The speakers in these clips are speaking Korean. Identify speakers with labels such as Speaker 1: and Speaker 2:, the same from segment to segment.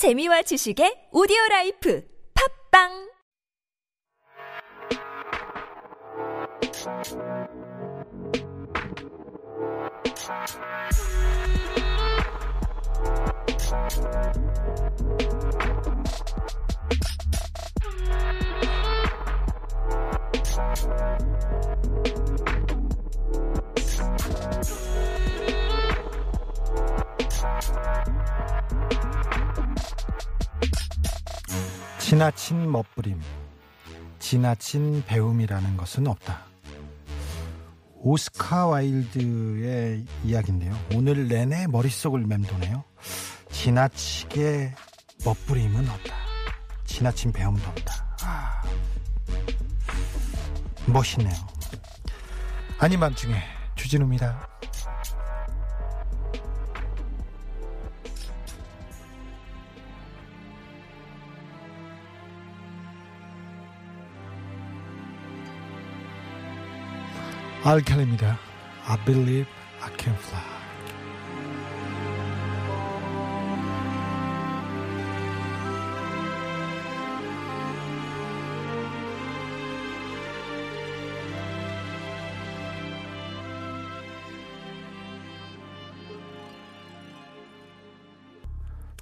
Speaker 1: 재미와 지식의 오디오 라이프 팝빵
Speaker 2: 지나친 멋부림, 지나친 배움이라는 것은 없다. 오스카 와일드의 이야기인데요. 오늘 내내 머릿속을 맴도네요. 지나치게 멋부림은 없다. 지나친 배움도 없다. 아, 멋있네요. 아닌 밤중에 주진우입니다. 알칼리입니다. I believe I can fly.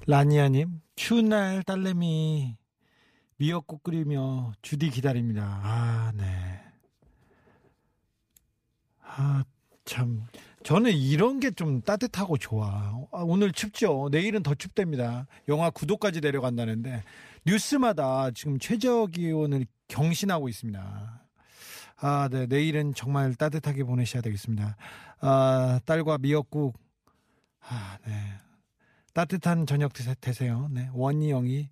Speaker 2: 라니아님, 추운 날 딸내미 미역국 끓이며 주디 기다립니다. 아, 네. 아, 참. 저는 이런 게 좀 따뜻하고 좋아. 아, 오늘 춥죠. 내일은 더 춥답니다. 영하 9도까지 내려간다는데 뉴스마다 지금 최저 기온을 경신하고 있습니다. 아, 네. 내일은 정말 따뜻하게 보내셔야 되겠습니다. 아, 딸과 미역국. 아, 네. 따뜻한 저녁 되세요. 네. 원희 영이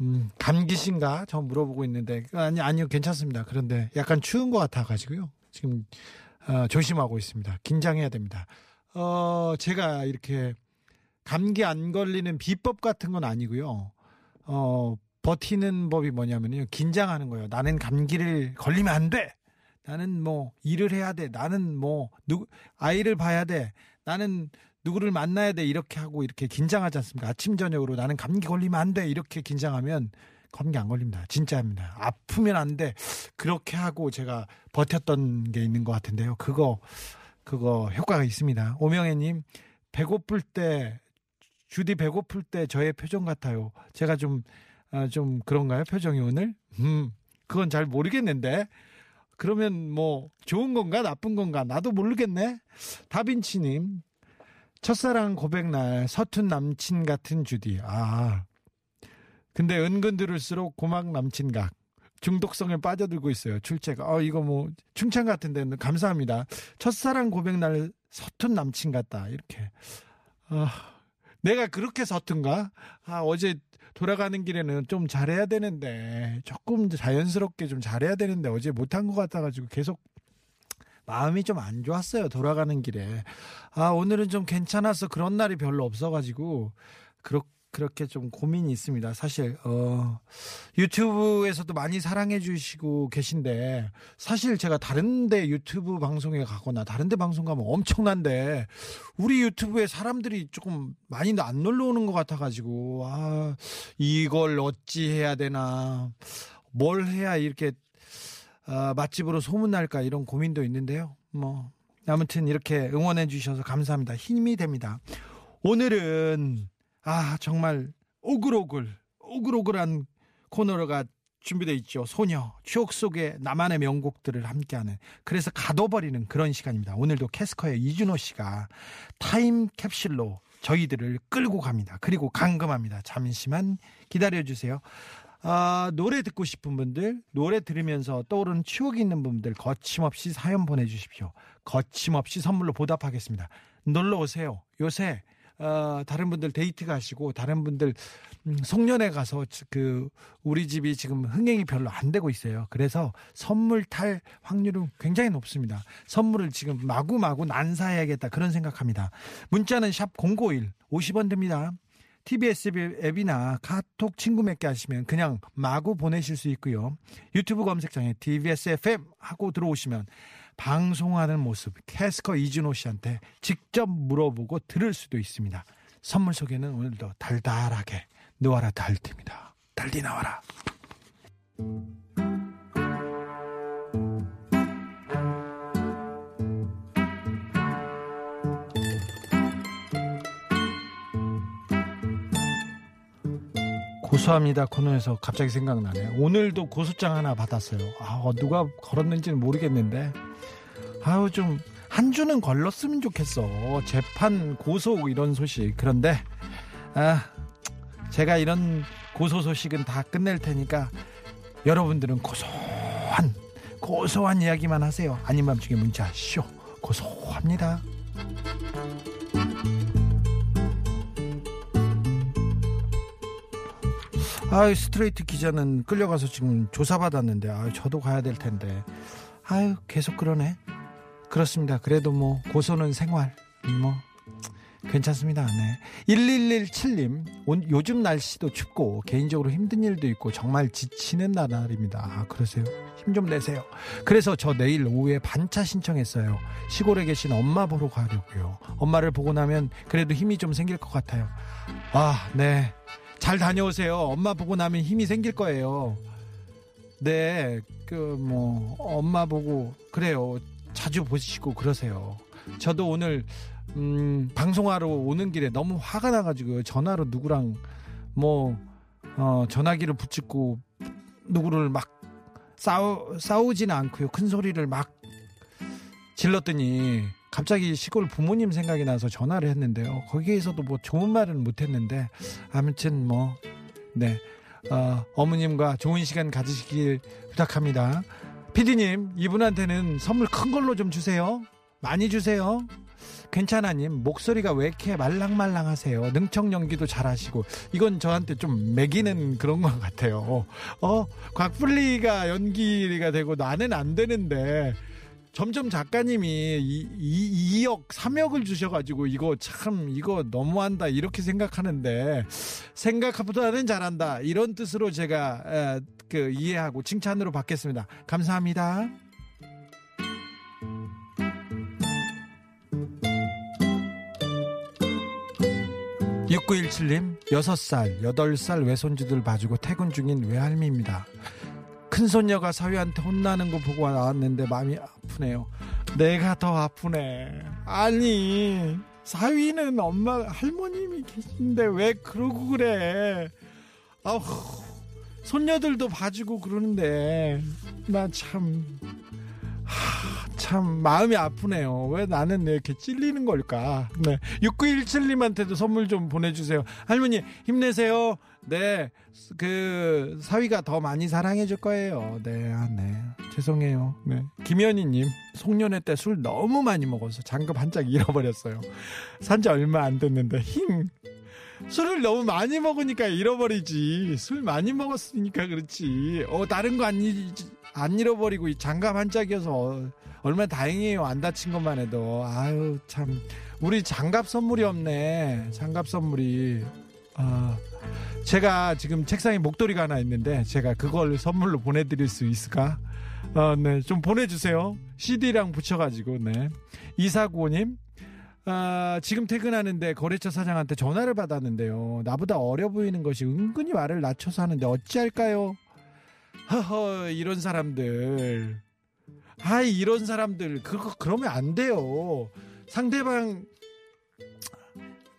Speaker 2: 음, 감기신가? 저 물어보고 있는데 아니 아니요 괜찮습니다. 그런데 약간 추운 것 같아 가지고요. 지금 어, 조심하고 있습니다. 긴장해야 됩니다. 어, 제가 이렇게 감기 안 걸리는 비법 같은 건 아니고요. 어, 버티는 법이 뭐냐면요. 긴장하는 거예요. 나는 감기를 걸리면 안 돼. 나는 뭐 일을 해야 돼. 나는 뭐 누구 아이를 봐야 돼. 나는 누구를 만나야 돼. 이렇게 하고 이렇게 긴장하지 않습니까? 아침 저녁으로 나는 감기 걸리면 안 돼. 이렇게 긴장하면 감기 안 걸립니다. 진짜입니다. 아프면 안 돼. 그렇게 하고 제가 버텼던 게 있는 것 같은데요. 그거, 그거 효과가 있습니다. 오명애님, 배고플 때, 주디 배고플 때 저의 표정 같아요. 제가 좀, 아, 좀 그런가요? 표정이 오늘? 음, 그건 잘 모르겠는데. 그러면 뭐, 좋은 건가, 나쁜 건가, 나도 모르겠네? 다빈치님, 첫사랑 고백날 서툰 남친 같은 주디. 아, 근데 은근 들을수록 고막 남친각 중독성에 빠져들고 있어요. 출제가. 어 이거 뭐 춘천 같은데 감사합니다. 첫사랑 고백 날 서툰 남친 같다. 이렇게. 아 내가 그렇게 서툰가? 아 어제 돌아가는 길에는 좀 잘해야 되는데 조금 자연스럽게 좀 잘해야 되는데 어제 못한 것 같아가지고 계속 마음이 좀 안 좋았어요. 돌아가는 길에. 아 오늘은 좀 괜찮아서 그런 날이 별로 없어가지고 그렇게 그렇게 좀 고민이 있습니다. 사실 어 유튜브에서도 많이 사랑해 주시고 계신데 사실 제가 다른데 유튜브 방송에 가거나 다른데 방송 가면 엄청난데 우리 유튜브에 사람들이 조금 많이 안 놀러 오는 것 같아 가지고 아 이걸 어찌 해야 되나 뭘 해야 이렇게 아, 맛집으로 소문 날까 이런 고민도 있는데요. 뭐 아무튼 이렇게 응원해 주셔서 감사합니다. 힘이 됩니다. 오늘은 아, 정말 오글오글, 오글오글한 코너가 준비되어 있죠. 소녀, 추억 속의 나만의 명곡들을 함께하는. 그래서 가둬버리는 그런 시간입니다. 오늘도 캐스커의 이준호 씨가 타임 캡슐로 저희들을 끌고 갑니다. 그리고 감금합니다. 잠시만 기다려주세요. 아, 노래 듣고 싶은 분들, 노래 들으면서 떠오르는 추억이 있는 분들 거침없이 사연 보내주십시오. 거침없이 선물로 보답하겠습니다. 놀러 오세요. 요새 어, 다른 분들 데이트 가시고 다른 분들 음, 송년회 가서 그 우리 집이 지금 흥행이 별로 안 되고 있어요. 그래서 선물 탈 확률은 굉장히 높습니다. 선물을 지금 마구마구 난사해야겠다 그런 생각합니다. 문자는 샵 051, 50원 듭니다. TBS 앱이나 카톡 친구 맺게 하시면 그냥 마구 보내실 수 있고요. 유튜브 검색창에 TBS FM 하고 들어오시면 방송하는 모습 캐스커 이준호 씨한테 직접 물어보고 들을 수도 있습니다. 선물 소개는 오늘도 달달하게 노아라 달띠입니다. 달디 나와라. 고소합니다 코너에서 갑자기 생각나네요. 오늘도 고소장 하나 받았어요. 아, 어, 누가 걸었는지는 모르겠는데, 아유, 좀, 한 주는 걸렀으면 좋겠어. 재판, 고소, 이런 소식. 그런데, 아, 제가 이런 고소 소식은 다 끝낼 테니까, 여러분들은 고소한, 고소한 이야기만 하세요. 아닌 밤중에 문자, 쇼. 고소합니다. 아 스트레이트 기자는 끌려가서 지금 조사받았는데 아 저도 가야 될 텐데 아유 계속 그러네 그렇습니다. 그래도 뭐 고소는 생활. 뭐 괜찮습니다. 네. 1117님 요즘 날씨도 춥고 개인적으로 힘든 일도 있고 정말 지치는 나날입니다. 아 그러세요? 힘 좀 내세요. 그래서 저 내일 오후에 반차 신청했어요. 시골에 계신 엄마 보러 가려고요. 엄마를 보고 나면 그래도 힘이 좀 생길 것 같아요. 아 네. 잘 다녀오세요. 엄마 보고 나면 힘이 생길 거예요. 네, 그, 뭐, 엄마 보고, 그래요. 자주 보시고 그러세요. 저도 오늘, 음, 방송하러 오는 길에 너무 화가 나가지고 전화로 누구랑, 뭐, 어, 전화기를 붙잡고 누구를 막 싸우, 싸우지는 않고요. 큰 소리를 막 질렀더니 갑자기 시골 부모님 생각이 나서 전화를 했는데요. 거기에서도 뭐 좋은 말은 못했는데 아무튼 뭐 네. 어, 어머님과 좋은 시간 가지시길 부탁합니다. 피디님, 이분한테는 선물 큰 걸로 좀 주세요. 많이 주세요. 괜찮아님, 목소리가 왜 이렇게 말랑말랑 하세요? 능청 연기도 잘하시고, 이건 저한테 좀 매기는 그런 것 같아요. 어, 곽불리가 연기가 되고 나는 안 되는데, 점점 작가님이 이, 이 2억 3억을 주셔가지고 이거 참 이거 너무한다 이렇게 생각하는데 생각보다는 잘한다 이런 뜻으로 제가 에, 그 이해하고 칭찬으로 받겠습니다 감사합니다. 6917님, 6살, 8살 외손주들 봐주고 퇴근 중인 외할미입니다. 큰손녀가 사위한테 혼나는 거 보고 나왔는데 마음이 아프네요. 내가 더 아프네. 아니, 사위는 엄마, 할머님이 계신데 왜 그러고 그래. 아우, 손녀들도 봐주고 그러는데, 나 참, 참 마음이 아프네요. 왜 나는 이렇게 찔리는 걸까? 네. 6917님한테도 선물 좀 보내주세요. 할머니, 힘내세요. 네. 그, 사위가 더 많이 사랑해줄 거예요. 네. 아, 네. 죄송해요. 네. 김현희님, 송년회 때 술 너무 많이 먹어서 장갑 한 짝 잃어버렸어요. 산지 얼마 안 됐는데, 힘. 술을 너무 많이 먹으니까 잃어버리지. 술 많이 먹었으니까 그렇지. 어, 다른 거 안, 안 잃어버리고 장갑 한 짝이어서 얼마나 다행이에요. 안 다친 것만 해도. 아유, 참. 우리 장갑 선물이 없네. 장갑 선물이. 아, 제가 지금 책상에 목도리가 하나 있는데 제가 그걸 선물로 보내드릴 수 있을까? 어, 네. 좀 보내주세요. CD랑 붙여가지고, 네. 이사구호님, 아, 지금 퇴근하는데 거래처 사장한테 전화를 받았는데요. 나보다 어려 보이는 것이 은근히 말을 낮춰서 하는데 어찌할까요? 허허, 이런 사람들. 아이, 이런 사람들. 그거, 그러면 안 돼요. 상대방,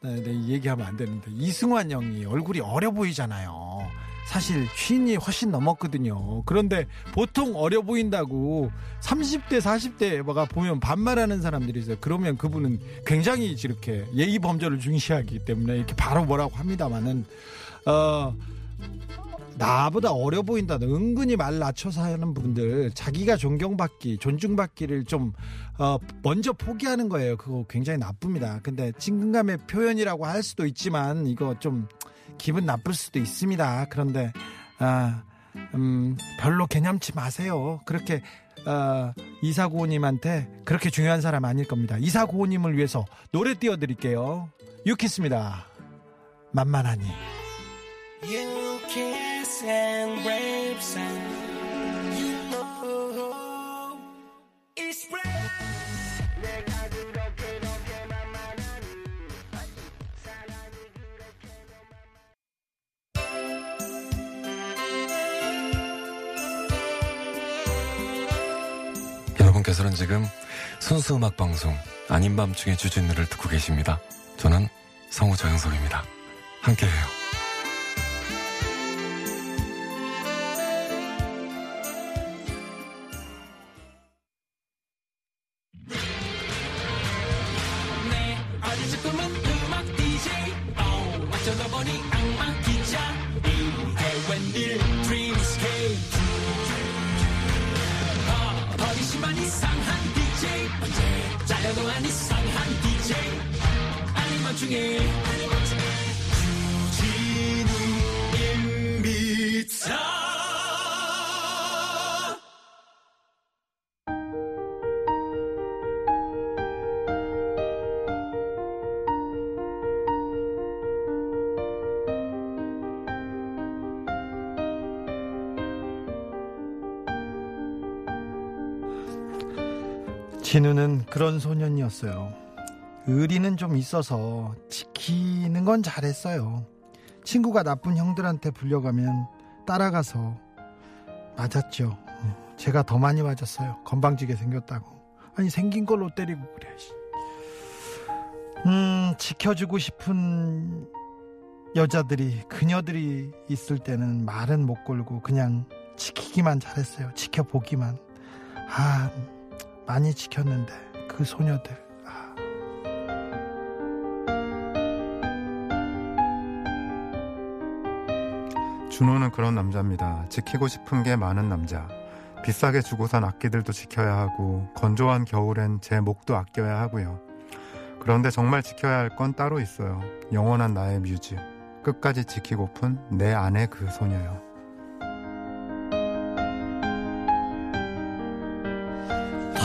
Speaker 2: 네, 네, 얘기하면 안 되는데. 이승환 형이 얼굴이 어려 보이잖아요. 사실 쉰이 훨씬 넘었거든요. 그런데 보통 어려 보인다고 30대, 40대가 보면 반말하는 사람들이 있어요. 그러면 그분은 굉장히 이렇게 예의 범절을 중시하기 때문에 이렇게 바로 뭐라고 합니다만은 어 나보다 어려 보인다. 은근히 말 낮춰서 하는 분들 자기가 존경받기, 존중받기를 좀 어, 먼저 포기하는 거예요. 그거 굉장히 나쁩니다. 근데 친근감의 표현이라고 할 수도 있지만 이거 좀 기분 나쁠 수도 있습니다. 그런데 아, 음, 별로 개념치 마세요. 그렇게 어, 이사구호님한테 그렇게 중요한 사람 아닐 겁니다. 이사구호님을 위해서 노래 띄워드릴게요. 유키스입니다. 만만하니. 유 and grapes and you know it's grapes
Speaker 3: 여러분께서는 지금 순수 음악 방송 아닌 밤중에 주진우를 듣고 계십니다. 저는 성우 정영섭입니다. 함께해요.
Speaker 2: 진우는 그런 소년이었어요. 의리는 좀 있어서 지키는 건 잘했어요. 친구가 나쁜 형들한테 불려가면 따라가서 맞았죠. 제가 더 많이 맞았어요. 건방지게 생겼다고. 아니 생긴 걸로 때리고 그래. 음 지켜주고 싶은 여자들이 그녀들이 있을 때는 말은 못 걸고 그냥 지키기만 잘했어요. 지켜보기만. 아 많이 지켰는데 그 소녀들 아.
Speaker 4: 준호는 그런 남자입니다. 지키고 싶은 게 많은 남자. 비싸게 주고 산 악기들도 지켜야 하고 건조한 겨울엔 제 목도 아껴야 하고요. 그런데 정말 지켜야 할 건 따로 있어요. 영원한 나의 뮤즈. 끝까지 지키고픈 내 안의 그 소녀요.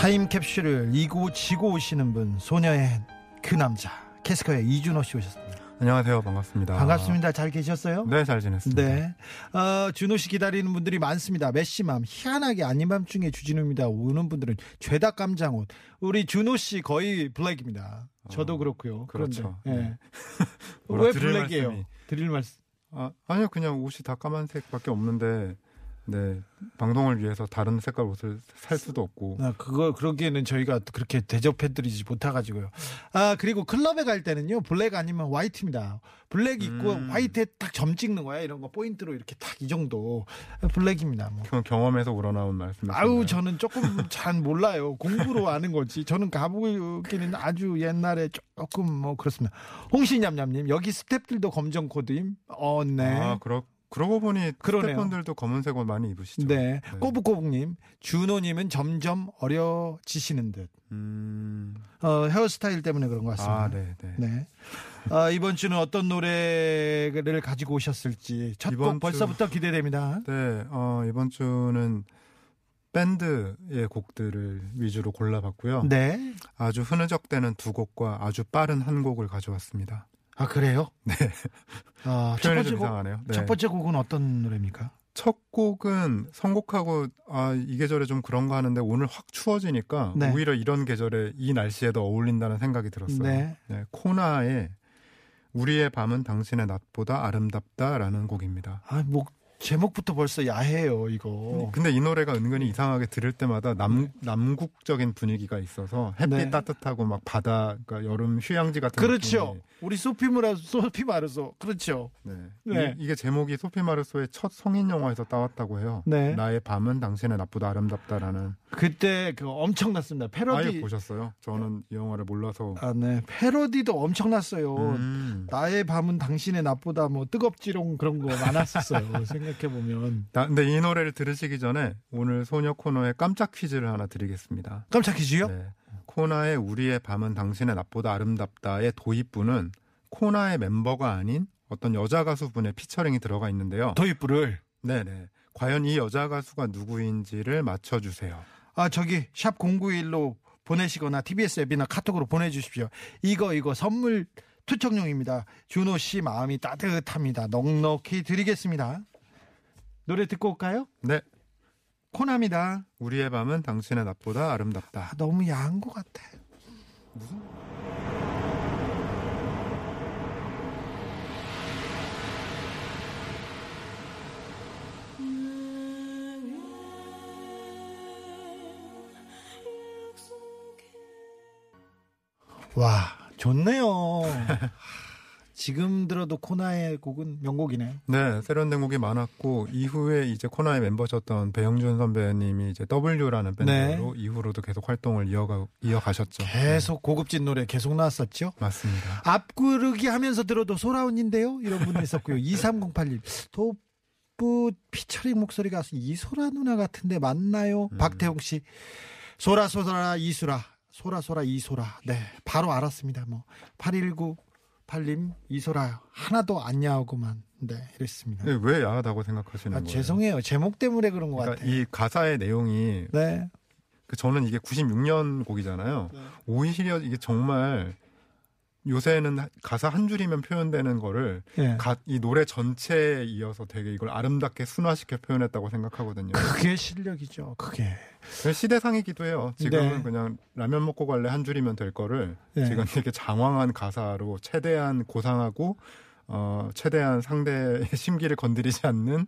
Speaker 2: 타임캡슐을 이고 지고 오시는 분 소녀의 그 남자 캐스커의 이준호 씨 오셨습니다.
Speaker 4: 안녕하세요. 반갑습니다.
Speaker 2: 반갑습니다. 잘 계셨어요?
Speaker 4: 네, 잘 지냈습니다.
Speaker 2: 네. 어, 준호 씨 기다리는 분들이 많습니다. 메시맘, 희한하게 아닌 밤 중에 주진우입니다. 오는 분들은 죄다 깜장옷. 우리 준호 씨 거의 블랙입니다. 저도
Speaker 4: 어,
Speaker 2: 그렇고요.
Speaker 4: 그렇죠.
Speaker 2: 그런데,
Speaker 4: 네.
Speaker 2: 예.
Speaker 4: 뭐라
Speaker 2: 왜
Speaker 4: 드릴
Speaker 2: 블랙이에요?
Speaker 4: 말씀이.
Speaker 2: 드릴 말씀.
Speaker 4: 아, 아니요. 그냥 옷이 다 까만색밖에 없는데 네. 방송을 위해서 다른 색깔 옷을 살 수도 없고.
Speaker 2: 아, 그거 그러기에는 저희가 그렇게 대접해드리지 못해가지고요. 아 그리고 클럽에 갈 때는요 블랙 아니면 화이트입니다. 블랙 입고
Speaker 4: 음.
Speaker 2: 화이트에 딱 점 찍는 거야 이런 거 포인트로 이렇게 딱 이 정도 블랙입니다. 뭐.
Speaker 4: 그건 경험에서 우러나온 말씀이신가요?
Speaker 2: 아우 저는 조금 잘 몰라요. 공부로 아는 거지. 저는 가보기는 아주 옛날에 조금 뭐 그렇습니다. 홍신냠냠님 여기 스탭들도 검정 코드임. 어 네.
Speaker 4: 아, 그러, 그러고 보니. 스태프분들도 검은색 옷 많이 입으시죠.
Speaker 2: 네. 꼬북꼬북님, 준호님은 점점 어려지시는 듯.
Speaker 4: 음.
Speaker 2: 어, 헤어스타일 때문에 그런 것 같습니다.
Speaker 4: 아, 네, 네.
Speaker 2: 네. 아, 이번 주는 어떤 노래를 가지고 오셨을지 첫 곡 벌써부터 기대됩니다.
Speaker 4: 네, 어, 이번 주는 밴드의 곡들을 위주로 골라봤고요.
Speaker 2: 네.
Speaker 4: 아주 흐느적대는 두 곡과 아주 빠른 한 곡을 가져왔습니다.
Speaker 2: 아 그래요? 네. 아, 첫 번째
Speaker 4: 좀
Speaker 2: 곡.
Speaker 4: 네.
Speaker 2: 첫 번째 곡은 어떤 노래입니까?
Speaker 4: 첫 곡은 선곡하고 아, 이 계절에 좀 그런 거 하는데 오늘 확 추워지니까
Speaker 2: 네.
Speaker 4: 오히려 이런 계절에 이 날씨에도 어울린다는 생각이 들었어요.
Speaker 2: 네.
Speaker 4: 코나의 우리의 밤은 당신의 낮보다 아름답다라는 곡입니다.
Speaker 2: 아, 뭐 제목부터 벌써 야해요, 이거.
Speaker 4: 근데 이 노래가 은근히 이상하게 들을 때마다 남, 남국적인 분위기가 있어서 햇빛
Speaker 2: 네.
Speaker 4: 따뜻하고 막 바다, 그러니까 여름 휴양지 같은
Speaker 2: 그렇죠.
Speaker 4: 느낌이.
Speaker 2: 우리 소피 마르 소피 마르소. 그렇죠.
Speaker 4: 네.
Speaker 2: 네.
Speaker 4: 이, 게 제목이 소피 마르소의 첫 성인 영화에서 따왔다고 해요.
Speaker 2: 네.
Speaker 4: 나의 밤은 당신의 낮보다 아름답다라는.
Speaker 2: 그때 그 엄청났습니다.
Speaker 4: 아예
Speaker 2: 패러디.
Speaker 4: 보셨어요? 저는 이 영화를 몰라서.
Speaker 2: 아, 네. 패러디도 엄청났어요.
Speaker 4: 음.
Speaker 2: 나의 밤은 당신의 낮보다 뭐 뜨겁지롱 그런 거 많았었어요. 생각해 보면.
Speaker 4: 나- 근데 이 노래를 들으시기 전에 오늘 소녀 코너에 깜짝 퀴즈를 하나 드리겠습니다.
Speaker 2: 깜짝 퀴즈요?
Speaker 4: 네. 코나의 우리의 밤은 당신의 낮보다 아름답다의 도입부는 코나의 멤버가 아닌 어떤 여자 가수분의 피처링이 들어가 있는데요.
Speaker 2: 도입부를.
Speaker 4: 네네. 과연 이 여자 가수가 누구인지를 맞춰주세요.
Speaker 2: 아, 저기 샵 091로 보내시거나 TBS 앱이나 카톡으로 보내 주십시오. 이거 이거 선물 투척용입니다. 준호 씨 마음이 따뜻합니다. 넉넉히 드리겠습니다. 노래 듣고 올까요?
Speaker 4: 네.
Speaker 2: 코나미다.
Speaker 4: 우리의 밤은 당신의 낮보다 아름답다.
Speaker 2: 아, 너무 야한 것 같아. 무슨? 와, 좋네요. 지금 들어도 코나의 곡은 명곡이네요.
Speaker 4: 네, 세련된 곡이 많았고 이후에 이제 코나의 멤버셨던 배영준 선배님이 이제 W라는 밴드로 이후로도 계속 활동을 이어가 이어가셨죠.
Speaker 2: 계속 고급진 노래 계속 나왔었죠.
Speaker 4: 맞습니다.
Speaker 2: 앞구르기 하면서 들어도 소라운인데요. 이런 분도 있었고요. 2308님. 도프 피처링 목소리가 이소라 누나 같은데 맞나요?
Speaker 4: 음.
Speaker 2: 박태웅 씨. 소라 소라 이수라. 소라 소라 이소라. 네. 바로 알았습니다. 뭐 8198님 이소라 하나도 안 야하고만. 네, 이랬습니다.
Speaker 4: 네, 왜 야하다고 생각하시는
Speaker 2: 아,
Speaker 4: 거예요?
Speaker 2: 죄송해요. 제목 때문에 그런 것
Speaker 4: 그러니까
Speaker 2: 같아요.
Speaker 4: 이 가사의 내용이
Speaker 2: 네.
Speaker 4: 그 저는 이게 96년 곡이잖아요.
Speaker 2: 네.
Speaker 4: 오히려 이게 정말 요새는 가사 한 줄이면 표현되는 거를
Speaker 2: 예.
Speaker 4: 가- 이 노래 전체에 이어서 되게 이걸 아름답게 순화시켜 표현했다고 생각하거든요.
Speaker 2: 그게 실력이죠. 그게.
Speaker 4: 시대상이기도 해요. 지금은
Speaker 2: 네.
Speaker 4: 그냥 라면 먹고 갈래 한 줄이면 될 거를
Speaker 2: 네.
Speaker 4: 지금 되게 장황한 가사로 최대한 고상하고 어 최대한 상대의 심기를 건드리지 않는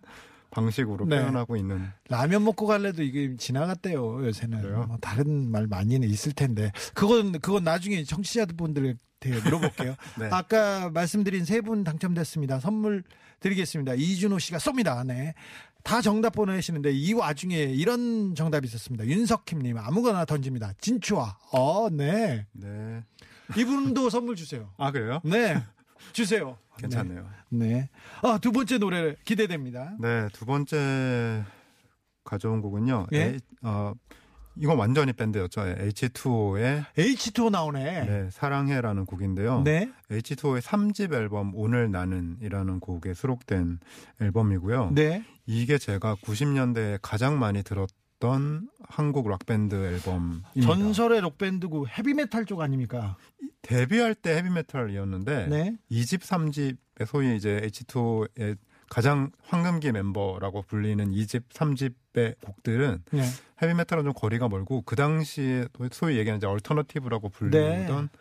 Speaker 4: 방식으로
Speaker 2: 네.
Speaker 4: 표현하고 있는
Speaker 2: 라면 먹고 갈래도 이게 지나갔대요 요새는? 뭐 다른 말 많이는 있을 텐데 그건 그건 나중에 청취자분들한테 물어볼게요.
Speaker 4: 네.
Speaker 2: 아까 말씀드린 세 분 당첨됐습니다. 선물 드리겠습니다. 이준호 씨가 쏩니다. 네. 다 정답 보내시는데 이 와중에 이런 정답이 있었습니다. 윤석킴님 아무거나 던집니다. 진추아. 어, 네.
Speaker 4: 네.
Speaker 2: 이분도 선물 주세요.
Speaker 4: 아 그래요?
Speaker 2: 네. 주세요.
Speaker 4: 괜찮네요.
Speaker 2: 네. 네. 아, 두 번째 노래 기대됩니다.
Speaker 4: 네, 두 번째 가져온 곡은요.
Speaker 2: 예?
Speaker 4: 에이- 어, 이건 완전히 밴드였죠. H2O의
Speaker 2: H2O 나오네.
Speaker 4: 네, 사랑해라는 곡인데요.
Speaker 2: 네.
Speaker 4: H2O의 3집 앨범 오늘 나는이라는 곡에 수록된 앨범이고요.
Speaker 2: 네.
Speaker 4: 이게 제가 90년대에 가장 많이 들었던 한국 락밴드 앨범입니다.
Speaker 2: 전설의 록밴드고 헤비메탈 쪽 아닙니까?
Speaker 4: 데뷔할 때 헤비메탈이었는데
Speaker 2: 네.
Speaker 4: 2집, 3집에 소위 이제 H2O의 가장 황금기 멤버라고 불리는 2집, 3집의 곡들은
Speaker 2: 네.
Speaker 4: 헤비메탈은 좀 거리가 멀고 그 당시에 소위 얘기하는 이제 alternative라고 불리던
Speaker 2: 네.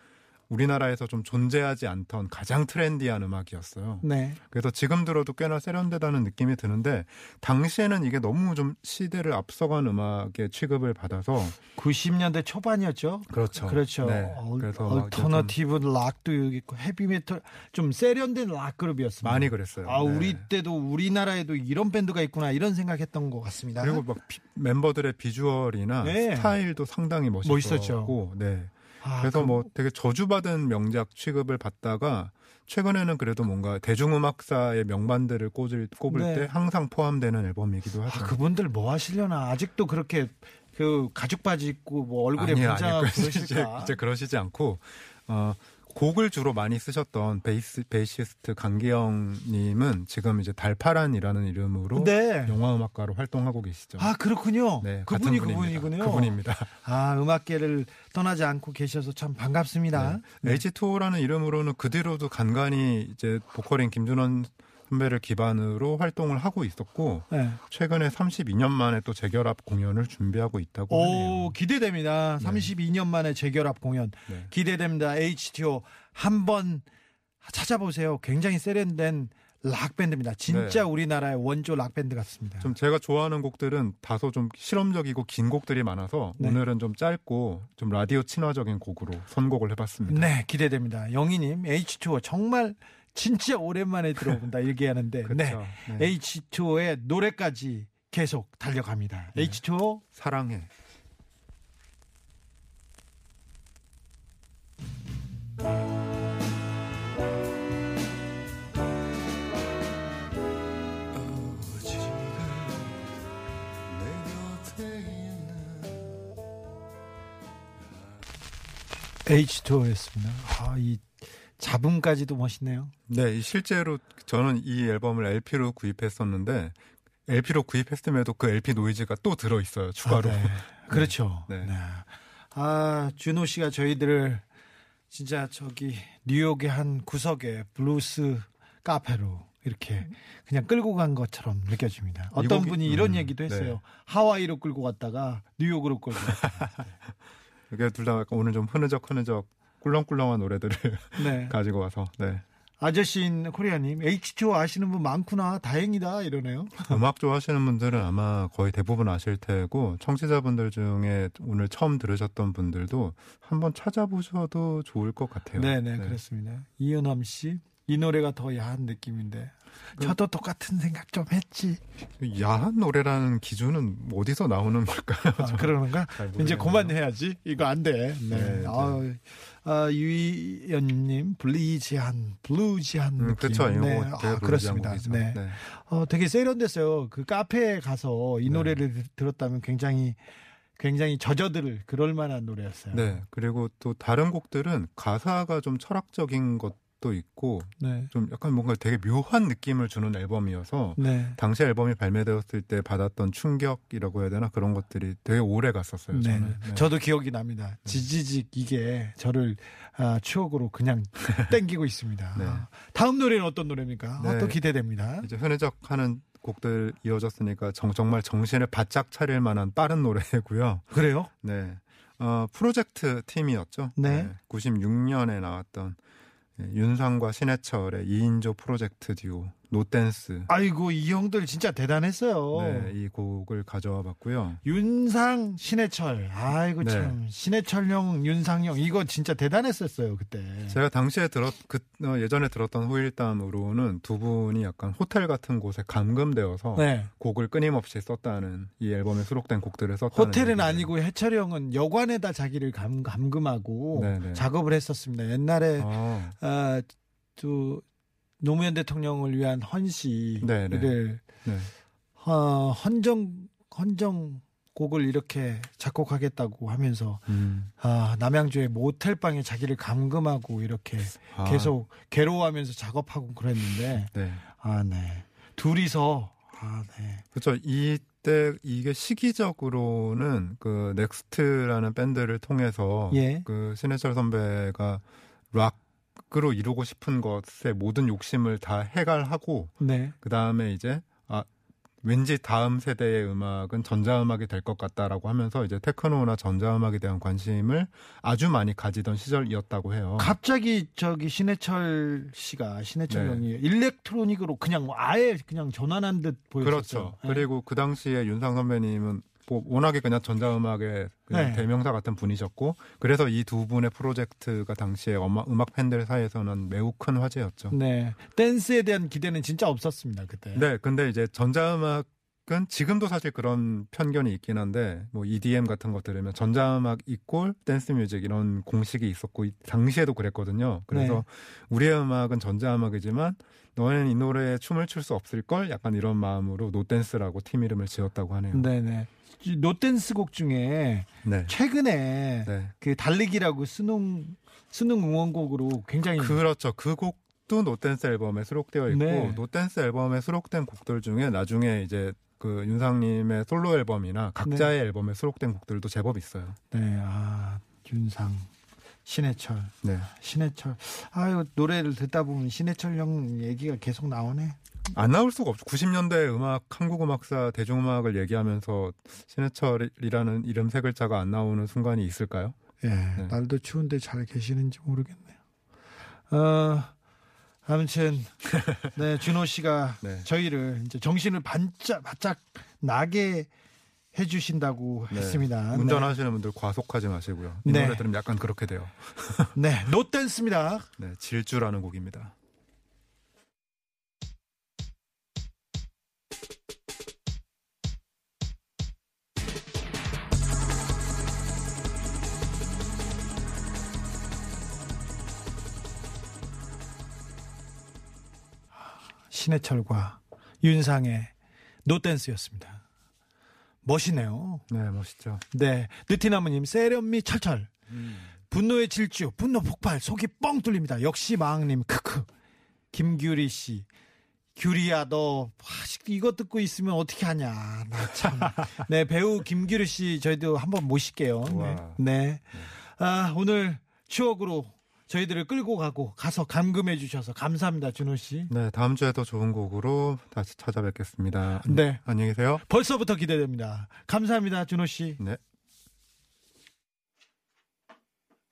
Speaker 4: 우리나라에서 좀 존재하지 않던 가장 trendy한 음악이었어요.
Speaker 2: 네.
Speaker 4: 그래서 지금 들어도 꽤나 세련되다는 느낌이 드는데 당시에는 이게 너무 좀 시대를 앞서간 음악의 취급을 받아서
Speaker 2: 90년대 초반이었죠.
Speaker 4: 그렇죠.
Speaker 2: 그렇죠.
Speaker 4: 네.
Speaker 2: 얼,
Speaker 4: 그래서 막 이제
Speaker 2: alternative 락도 여기 있고 헤비메탈 좀 세련된 락 그룹이었습니다.
Speaker 4: 많이 그랬어요.
Speaker 2: 아,
Speaker 4: 네.
Speaker 2: 우리 때도 우리나라에도 이런 밴드가 있구나 이런 생각했던 것 같습니다.
Speaker 4: 그리고 막 비- 멤버들의 비주얼이나
Speaker 2: 네.
Speaker 4: 스타일도 상당히 멋있었고,
Speaker 2: 멋있었죠.
Speaker 4: 네.
Speaker 2: 아,
Speaker 4: 그래서
Speaker 2: 그-
Speaker 4: 뭐 되게 저주받은 명작 취급을 받다가 최근에는 그래도 뭔가 대중음악사의 명반들을 꼽을, 꼽을
Speaker 2: 네.
Speaker 4: 때 항상 포함되는 앨범이기도
Speaker 2: 아,
Speaker 4: 하죠.
Speaker 2: 그분들 뭐 하시려나 아직도 그렇게 그 가죽 바지 입고 뭐 얼굴에 분장하고
Speaker 4: 아니요. 이제,
Speaker 2: 그러실까?
Speaker 4: 이제 그러시지 않고 어, 곡을 주로 많이 쓰셨던 베이스 베이시스트 강기영 님은 지금 이제 달파란이라는 이름으로
Speaker 2: 네.
Speaker 4: 영화 음악가로 활동하고 계시죠.
Speaker 2: 아 그렇군요.
Speaker 4: 네,
Speaker 2: 그분이. 그분이군요.
Speaker 4: 그분입니다.
Speaker 2: 아 음악계를 떠나지 않고 계셔서 참 반갑습니다. 네.
Speaker 4: H2O라는 이름으로는 그 뒤로도 간간히 이제 보컬인 김준원 선배를 기반으로 활동을 하고 있었고
Speaker 2: 네.
Speaker 4: 최근에 32년 만에 또 재결합 공연을 준비하고 있다고 하네요.
Speaker 2: 오 기대됩니다. 32년 만에 재결합 공연
Speaker 4: 네.
Speaker 2: 기대됩니다. H.T.O. 한번 찾아보세요. 굉장히 세련된 락 밴드입니다. 진짜
Speaker 4: 네.
Speaker 2: 우리나라의 원조 락 밴드 같습니다.
Speaker 4: 좀 제가 좋아하는 곡들은 다소 좀 실험적이고 긴 곡들이 많아서
Speaker 2: 네.
Speaker 4: 오늘은 좀 짧고 좀 라디오 친화적인 곡으로 선곡을 해봤습니다.
Speaker 2: 네, 기대됩니다. 영희님, H2O 정말 진짜 오랜만에 들어본다 얘기하는데, 네,
Speaker 4: 그렇죠. 네.
Speaker 2: H2O의 노래까지 계속 달려갑니다.
Speaker 4: 네.
Speaker 2: H2O
Speaker 4: 사랑해.
Speaker 2: H2O였습니다. 아, 이 잡음까지도 멋있네요.
Speaker 4: 네, 이 실제로 저는 이 앨범을 LP로 구입했었는데 LP로 구입했음에도 그 LP 노이즈가 또 들어 있어요. 추가로.
Speaker 2: 아, 네. 그렇죠.
Speaker 4: 네.
Speaker 2: 네. 아, 준호 씨가 저희들을 진짜 저기 뉴욕의 한 구석에 블루스 카페로 이렇게 그냥 끌고 간 것처럼 느껴집니다. 어떤
Speaker 4: 곡이-
Speaker 2: 분이 이런
Speaker 4: 음,
Speaker 2: 얘기도 했어요.
Speaker 4: 네.
Speaker 2: 하와이로 끌고 갔다가 뉴욕으로 끌고 갔다.
Speaker 4: 이게 둘 다 오늘 좀 흐느적 흐느적 꿀렁꿀렁한 노래들을
Speaker 2: 네.
Speaker 4: 가지고 와서 네.
Speaker 2: 아저씨인 코리아님, H2O 아시는 분 많구나. 다행이다. 이러네요.
Speaker 4: 음악 좋아하시는 분들은 아마 거의 대부분 아실 테고 청취자분들 중에 오늘 처음 들으셨던 분들도 한번 찾아보셔도 좋을 것 같아요.
Speaker 2: 네네, 그렇습니다. 이은엄 씨, 이 노래가 더 야한 느낌인데. 저도 똑같은 생각 좀 했지.
Speaker 4: 야한 노래라는 기준은 어디서 나오는 걸까요?
Speaker 2: 아, 그러는가?
Speaker 4: 잘
Speaker 2: 이제
Speaker 4: 모르겠네요.
Speaker 2: 그만 해야지. 이거 안 돼. 네.
Speaker 4: 네,
Speaker 2: 아, 아, 유희연님, 블리지한, 블루지한
Speaker 4: 음,
Speaker 2: 느낌.
Speaker 4: 그렇죠.
Speaker 2: 네.
Speaker 4: 되게
Speaker 2: 아, 그렇습니다. 네.
Speaker 4: 네.
Speaker 2: 어, 되게 세련됐어요. 그 카페에 가서 이
Speaker 4: 네.
Speaker 2: 노래를 들- 들었다면 굉장히 굉장히 젖어들 그럴 만한 노래였어요.
Speaker 4: 네. 그리고 또 다른 곡들은 가사가 좀 철학적인 것 도 있고
Speaker 2: 네.
Speaker 4: 좀 약간 뭔가 되게 묘한 느낌을 주는 앨범이어서
Speaker 2: 네.
Speaker 4: 당시 앨범이 발매되었을 때 받았던 충격이라고 해야 되나 그런 것들이 되게 오래 갔었어요.
Speaker 2: 네.
Speaker 4: 저는. 네.
Speaker 2: 저도 기억이 납니다. 지지직 이게 저를 아, 추억으로 그냥 땡기고 있습니다.
Speaker 4: 네.
Speaker 2: 다음 노래는 어떤 노래입니까?
Speaker 4: 네.
Speaker 2: 어, 또 기대됩니다.
Speaker 4: 이제 흐느적하는 곡들 이어졌으니까 정, 정말 정신을 바짝 차릴 만한 빠른 노래고요.
Speaker 2: 그래요?
Speaker 4: 네. 어, 프로젝트 팀이었죠.
Speaker 2: 네.
Speaker 4: 96년에 나왔던 예, 윤상과 신해철의 2인조 프로젝트 듀오 노댄스.
Speaker 2: 아이고 이 형들 진짜 대단했어요.
Speaker 4: 네, 이 곡을 가져와 봤고요.
Speaker 2: 윤상 신해철 아이고
Speaker 4: 네.
Speaker 2: 참 신해철 형 윤상 형 이거 진짜 대단했었어요 그때
Speaker 4: 제가 당시에 들었 그 어, 예전에 들었던 후일담으로는 두 분이 약간 호텔 같은 곳에 감금되어서
Speaker 2: 네
Speaker 4: 곡을 끊임없이 썼다는 이 앨범에 수록된 곡들을 썼다는
Speaker 2: 호텔은
Speaker 4: 얘기를
Speaker 2: 아니고 해철이 형은 여관에다 자기를 감, 감금하고
Speaker 4: 네네.
Speaker 2: 작업을 했었습니다 옛날에
Speaker 4: 아,
Speaker 2: 아, 또 노무현 대통령을 위한 헌시를
Speaker 4: 네네. 네.
Speaker 2: 어, 헌정 헌정 곡을 이렇게 작곡하겠다고 하면서
Speaker 4: 음.
Speaker 2: 아, 남양주의 모텔 방에 자기를 감금하고 이렇게
Speaker 4: 아,
Speaker 2: 계속 괴로워하면서 작업하고 그랬는데
Speaker 4: 네.
Speaker 2: 아, 네. 둘이서 아, 네.
Speaker 4: 그렇죠. 이때 이게 시기적으로는 그 넥스트라는 밴드를 통해서
Speaker 2: 예.
Speaker 4: 그 신해철 선배가 락 으로 이루고 싶은 것에 모든 욕심을 다 해갈하고
Speaker 2: 네.
Speaker 4: 그 다음에 이제 아 왠지 다음 세대의 음악은 전자음악이 될 것 같다라고 하면서 이제 테크노나 전자음악에 대한 관심을 아주 많이 가지던 시절이었다고 해요.
Speaker 2: 갑자기 저기 신해철 씨가 신해철
Speaker 4: 네.
Speaker 2: 형이 일렉트로닉으로 그냥 아예 그냥 전환한 듯 보였었어요.
Speaker 4: 그렇죠.
Speaker 2: 네.
Speaker 4: 그리고 그 당시에 윤상 선배님은 뭐 워낙에 그냥 전자음악의 그냥
Speaker 2: 네.
Speaker 4: 대명사 같은 분이셨고 그래서 이 두 분의 프로젝트가 당시에 음악, 팬들 사이에서는 매우 큰 화제였죠.
Speaker 2: 네. 댄스에 대한 기대는 진짜 없었습니다, 그때.
Speaker 4: 네, 근데 이제 전자음악은 지금도 사실 그런 편견이 있긴 한데 뭐 EDM 같은 거 들으면 전자음악 이꼴 댄스 뮤직 이런 공식이 있었고 이- 당시에도 그랬거든요. 그래서
Speaker 2: 네.
Speaker 4: 우리의 음악은 전자음악이지만 너는 이 노래에 춤을 출 수 없을 걸 약간 이런 마음으로 노댄스라고 팀 이름을 지었다고 하네요.
Speaker 2: 네, 네. 노댄스 곡 중에
Speaker 4: 네.
Speaker 2: 최근에
Speaker 4: 네.
Speaker 2: 그 달리기라고 수능 수능 응원곡으로 굉장히
Speaker 4: 그렇죠. 그 곡도 노댄스 앨범에 수록되어 있고
Speaker 2: 네.
Speaker 4: 노댄스 앨범에 수록된 곡들 중에 나중에 이제 그 윤상님의 솔로 앨범이나 각자의 앨범에 수록된 곡들도 제법 있어요.
Speaker 2: 네, 아, 윤상, 신해철,
Speaker 4: 네.
Speaker 2: 신해철. 아유, 노래를 듣다 보면 신해철 형 얘기가 계속 나오네.
Speaker 4: 안 나올 수가 없죠. 90년대 음악, 한국 음악사, 대중음악을 얘기하면서 신해철이라는 이름 세 글자가 안 나오는 순간이 있을까요?
Speaker 2: 예,
Speaker 4: 네.
Speaker 2: 날도 추운데 잘 계시는지 모르겠네요. 어, 아무튼, 네, 준호 씨가
Speaker 4: 네.
Speaker 2: 저희를 이제 정신을 반짝, 바짝 나게 해주신다고
Speaker 4: 네.
Speaker 2: 했습니다.
Speaker 4: 운전하시는 분들 과속하지 마시고요. 이
Speaker 2: 네.
Speaker 4: 노래 들으면 약간 그렇게 돼요.
Speaker 2: 네, 네 노댄스입니다.
Speaker 4: 네, 질주라는 곡입니다.
Speaker 2: 신해철과 윤상의 노댄스였습니다. 멋이네요.
Speaker 4: 네, 멋있죠.
Speaker 2: 네, 느티나무님 세련미 철철. 분노의 질주, 분노 폭발, 속이 뻥 뚫립니다. 역시 마왕님, 크크. 김규리 씨. 규리야, 너, 아, 이거 듣고 있으면 어떻게 하냐. 나 참. 네, 배우 김규리 씨, 저희도 한번 모실게요. 네. 네. 아, 오늘 추억으로 저희들을 끌고 가고 가서 감금해 주셔서 감사합니다, 준호 씨.
Speaker 4: 네, 다음 주에 더 좋은 곡으로 다시 찾아뵙겠습니다.
Speaker 2: 네.
Speaker 4: 안녕히 계세요.
Speaker 2: 벌써부터 기대됩니다. 감사합니다, 준호 씨.
Speaker 4: 네.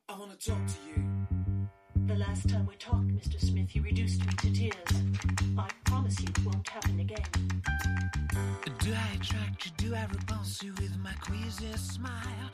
Speaker 5: I wanna talk to you. The last time we talked, Mr. Smith, you reduced me to tears. I promise you it won't happen again.
Speaker 6: Do I attract you? Do I repulse you with my queasy smile?